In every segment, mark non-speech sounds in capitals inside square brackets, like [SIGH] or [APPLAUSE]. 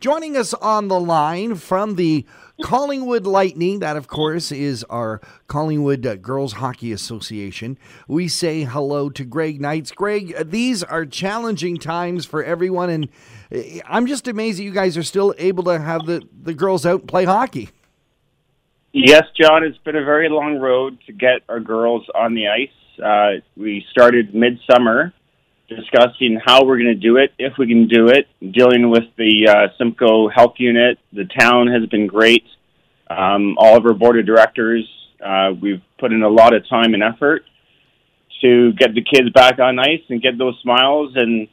Joining us on the line from the Collingwood Lightning, that of course is our Collingwood uh, Girls Hockey Association. We say hello to Greg Knights. Greg, uh, these are challenging times for everyone, and uh, I'm just amazed that you guys are still able to have the, the girls out and play hockey. Yes, John, it's been a very long road to get our girls on the ice. Uh, we started midsummer discussing how we're going to do it, if we can do it, dealing with the uh, Simcoe Health Unit. The town has been great. Um, all of our board of directors, uh, we've put in a lot of time and effort to get the kids back on ice and get those smiles and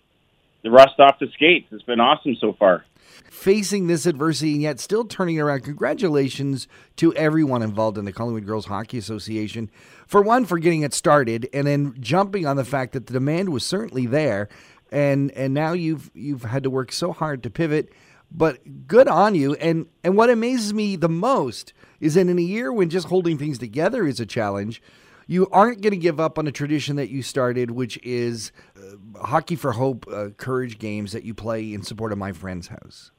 the rust off the skates. It's been awesome so far facing this adversity and yet still turning around. Congratulations to everyone involved in the Collingwood Girls Hockey Association. For one, for getting it started, and then jumping on the fact that the demand was certainly there, and and now you've you've had to work so hard to pivot. But good on you. And and what amazes me the most is that in a year when just holding things together is a challenge, you aren't going to give up on a tradition that you started, which is uh, Hockey for Hope uh, Courage games that you play in support of my friend's house.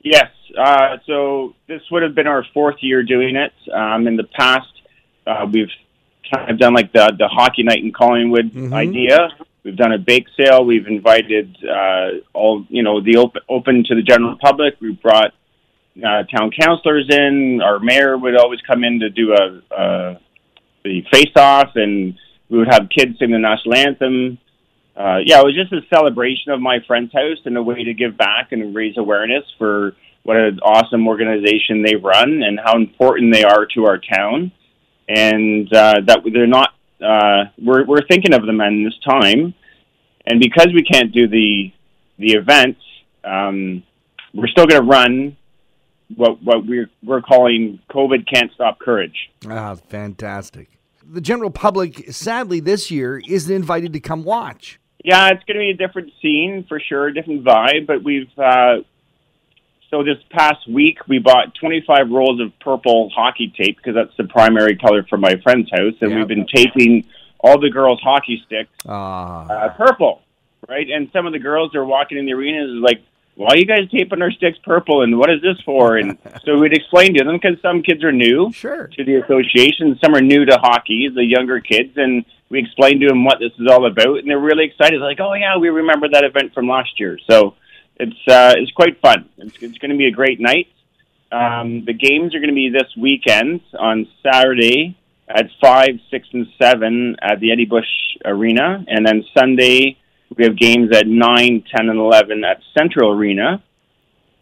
Yes. Uh, so this would have been our fourth year doing it. Um, in the past, uh, we've kind of done like the the hockey night in Collingwood mm-hmm. idea. We've done a bake sale. We've invited uh, all you know the open open to the general public. We brought uh, town councilors in. Our mayor would always come in to do a, a the face off, and we would have kids sing the national anthem uh, yeah, it was just a celebration of my friend's house and a way to give back and raise awareness for what an awesome organization they run and how important they are to our town, and uh, that they're not. Uh, we're we're thinking of them in this time, and because we can't do the the events, um, we're still going to run what what we're we're calling COVID can't stop courage. Ah, fantastic. The general public, sadly, this year isn't invited to come watch. Yeah, it's going to be a different scene for sure, a different vibe. But we've uh, so this past week we bought 25 rolls of purple hockey tape because that's the primary color for my friend's house, and yeah. we've been taping all the girls' hockey sticks uh. Uh, purple, right? And some of the girls are walking in the arenas like, why are you guys taping our sticks purple and what is this for? And [LAUGHS] so we'd explain to them because some kids are new sure. to the association, some are new to hockey, the younger kids, and we explained to them what this is all about, and they're really excited. They're Like, oh yeah, we remember that event from last year. So it's uh, it's quite fun. It's, it's going to be a great night. Um, the games are going to be this weekend on Saturday at five, six, and seven at the Eddie Bush Arena, and then Sunday we have games at 9, 10, and 11 at Central Arena.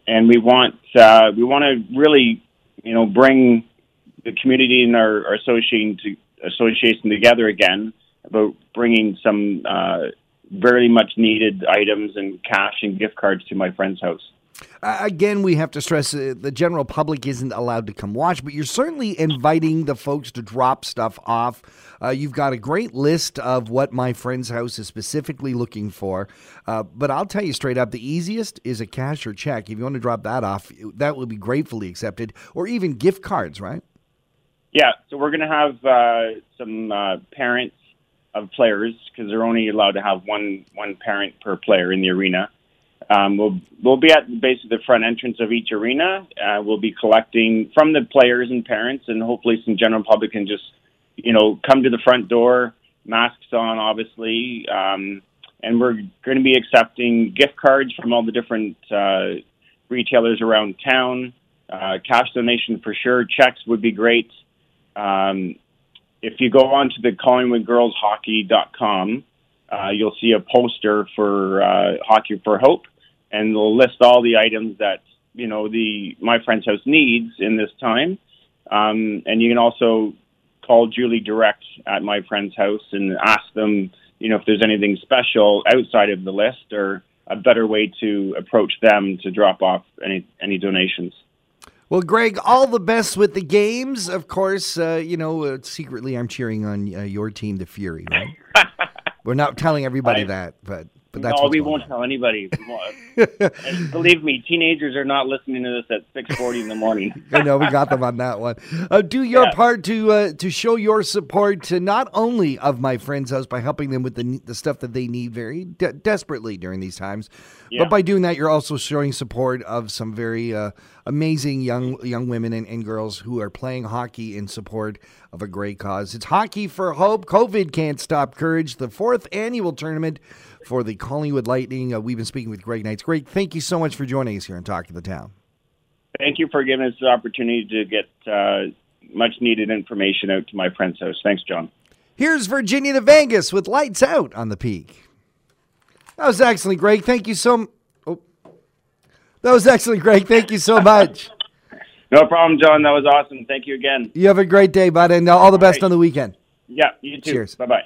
And we want uh, we want to really, you know, bring the community and our, our association to association together again about bringing some uh, very much needed items and cash and gift cards to my friend's house. Uh, again, we have to stress uh, the general public isn't allowed to come watch, but you're certainly inviting the folks to drop stuff off. Uh, you've got a great list of what my friend's house is specifically looking for. Uh, but I'll tell you straight up the easiest is a cash or check. If you want to drop that off, that will be gratefully accepted, or even gift cards, right? Yeah, so we're going to have uh, some uh, parents of players because they're only allowed to have one one parent per player in the arena. Um, we'll we'll be at basically the front entrance of each arena. Uh, we'll be collecting from the players and parents, and hopefully some general public can just you know come to the front door, masks on, obviously, um, and we're going to be accepting gift cards from all the different uh, retailers around town. Uh, cash donation for sure. Checks would be great. Um, if you go on to the CollingwoodGirlsHockey.com, uh, you'll see a poster for uh, Hockey for Hope, and they'll list all the items that you know the My Friend's House needs in this time. Um, and you can also call Julie direct at My Friend's House and ask them, you know, if there's anything special outside of the list or a better way to approach them to drop off any any donations. Well, Greg, all the best with the games. Of course, uh, you know, uh, secretly I'm cheering on uh, your team, the Fury, right? [LAUGHS] We're not telling everybody I, that, but But that's no, we won't on. tell anybody. Won't. [LAUGHS] Believe me, teenagers are not listening to this at six forty in the morning. [LAUGHS] I know we got them on that one. Uh, do your Yeah. part to uh, to show your support to not only of my friend's house by helping them with the the stuff that they need very de- desperately during these times, Yeah. but by doing that, you're also showing support of some very uh, amazing young young women and, and girls who are playing hockey in support of a great cause. It's Hockey for Hope. COVID can't stop courage. The fourth annual tournament for the Collingwood Lightning. Uh, we've been speaking with Greg Knights. Greg, thank you so much for joining us here and talking to the town. Thank you for giving us the opportunity to get uh, much needed information out to my friend's house. Thanks, John. Here's Virginia to Vegas with Lights Out on the Peak. That was excellent, Greg. Thank you so. m- Oh, that was excellent, Greg. Thank you so [LAUGHS] much. No problem, John. That was awesome. Thank you again. You have a great day, bud, and uh, all the best right. on the weekend. Yeah, you too. Cheers. Bye bye.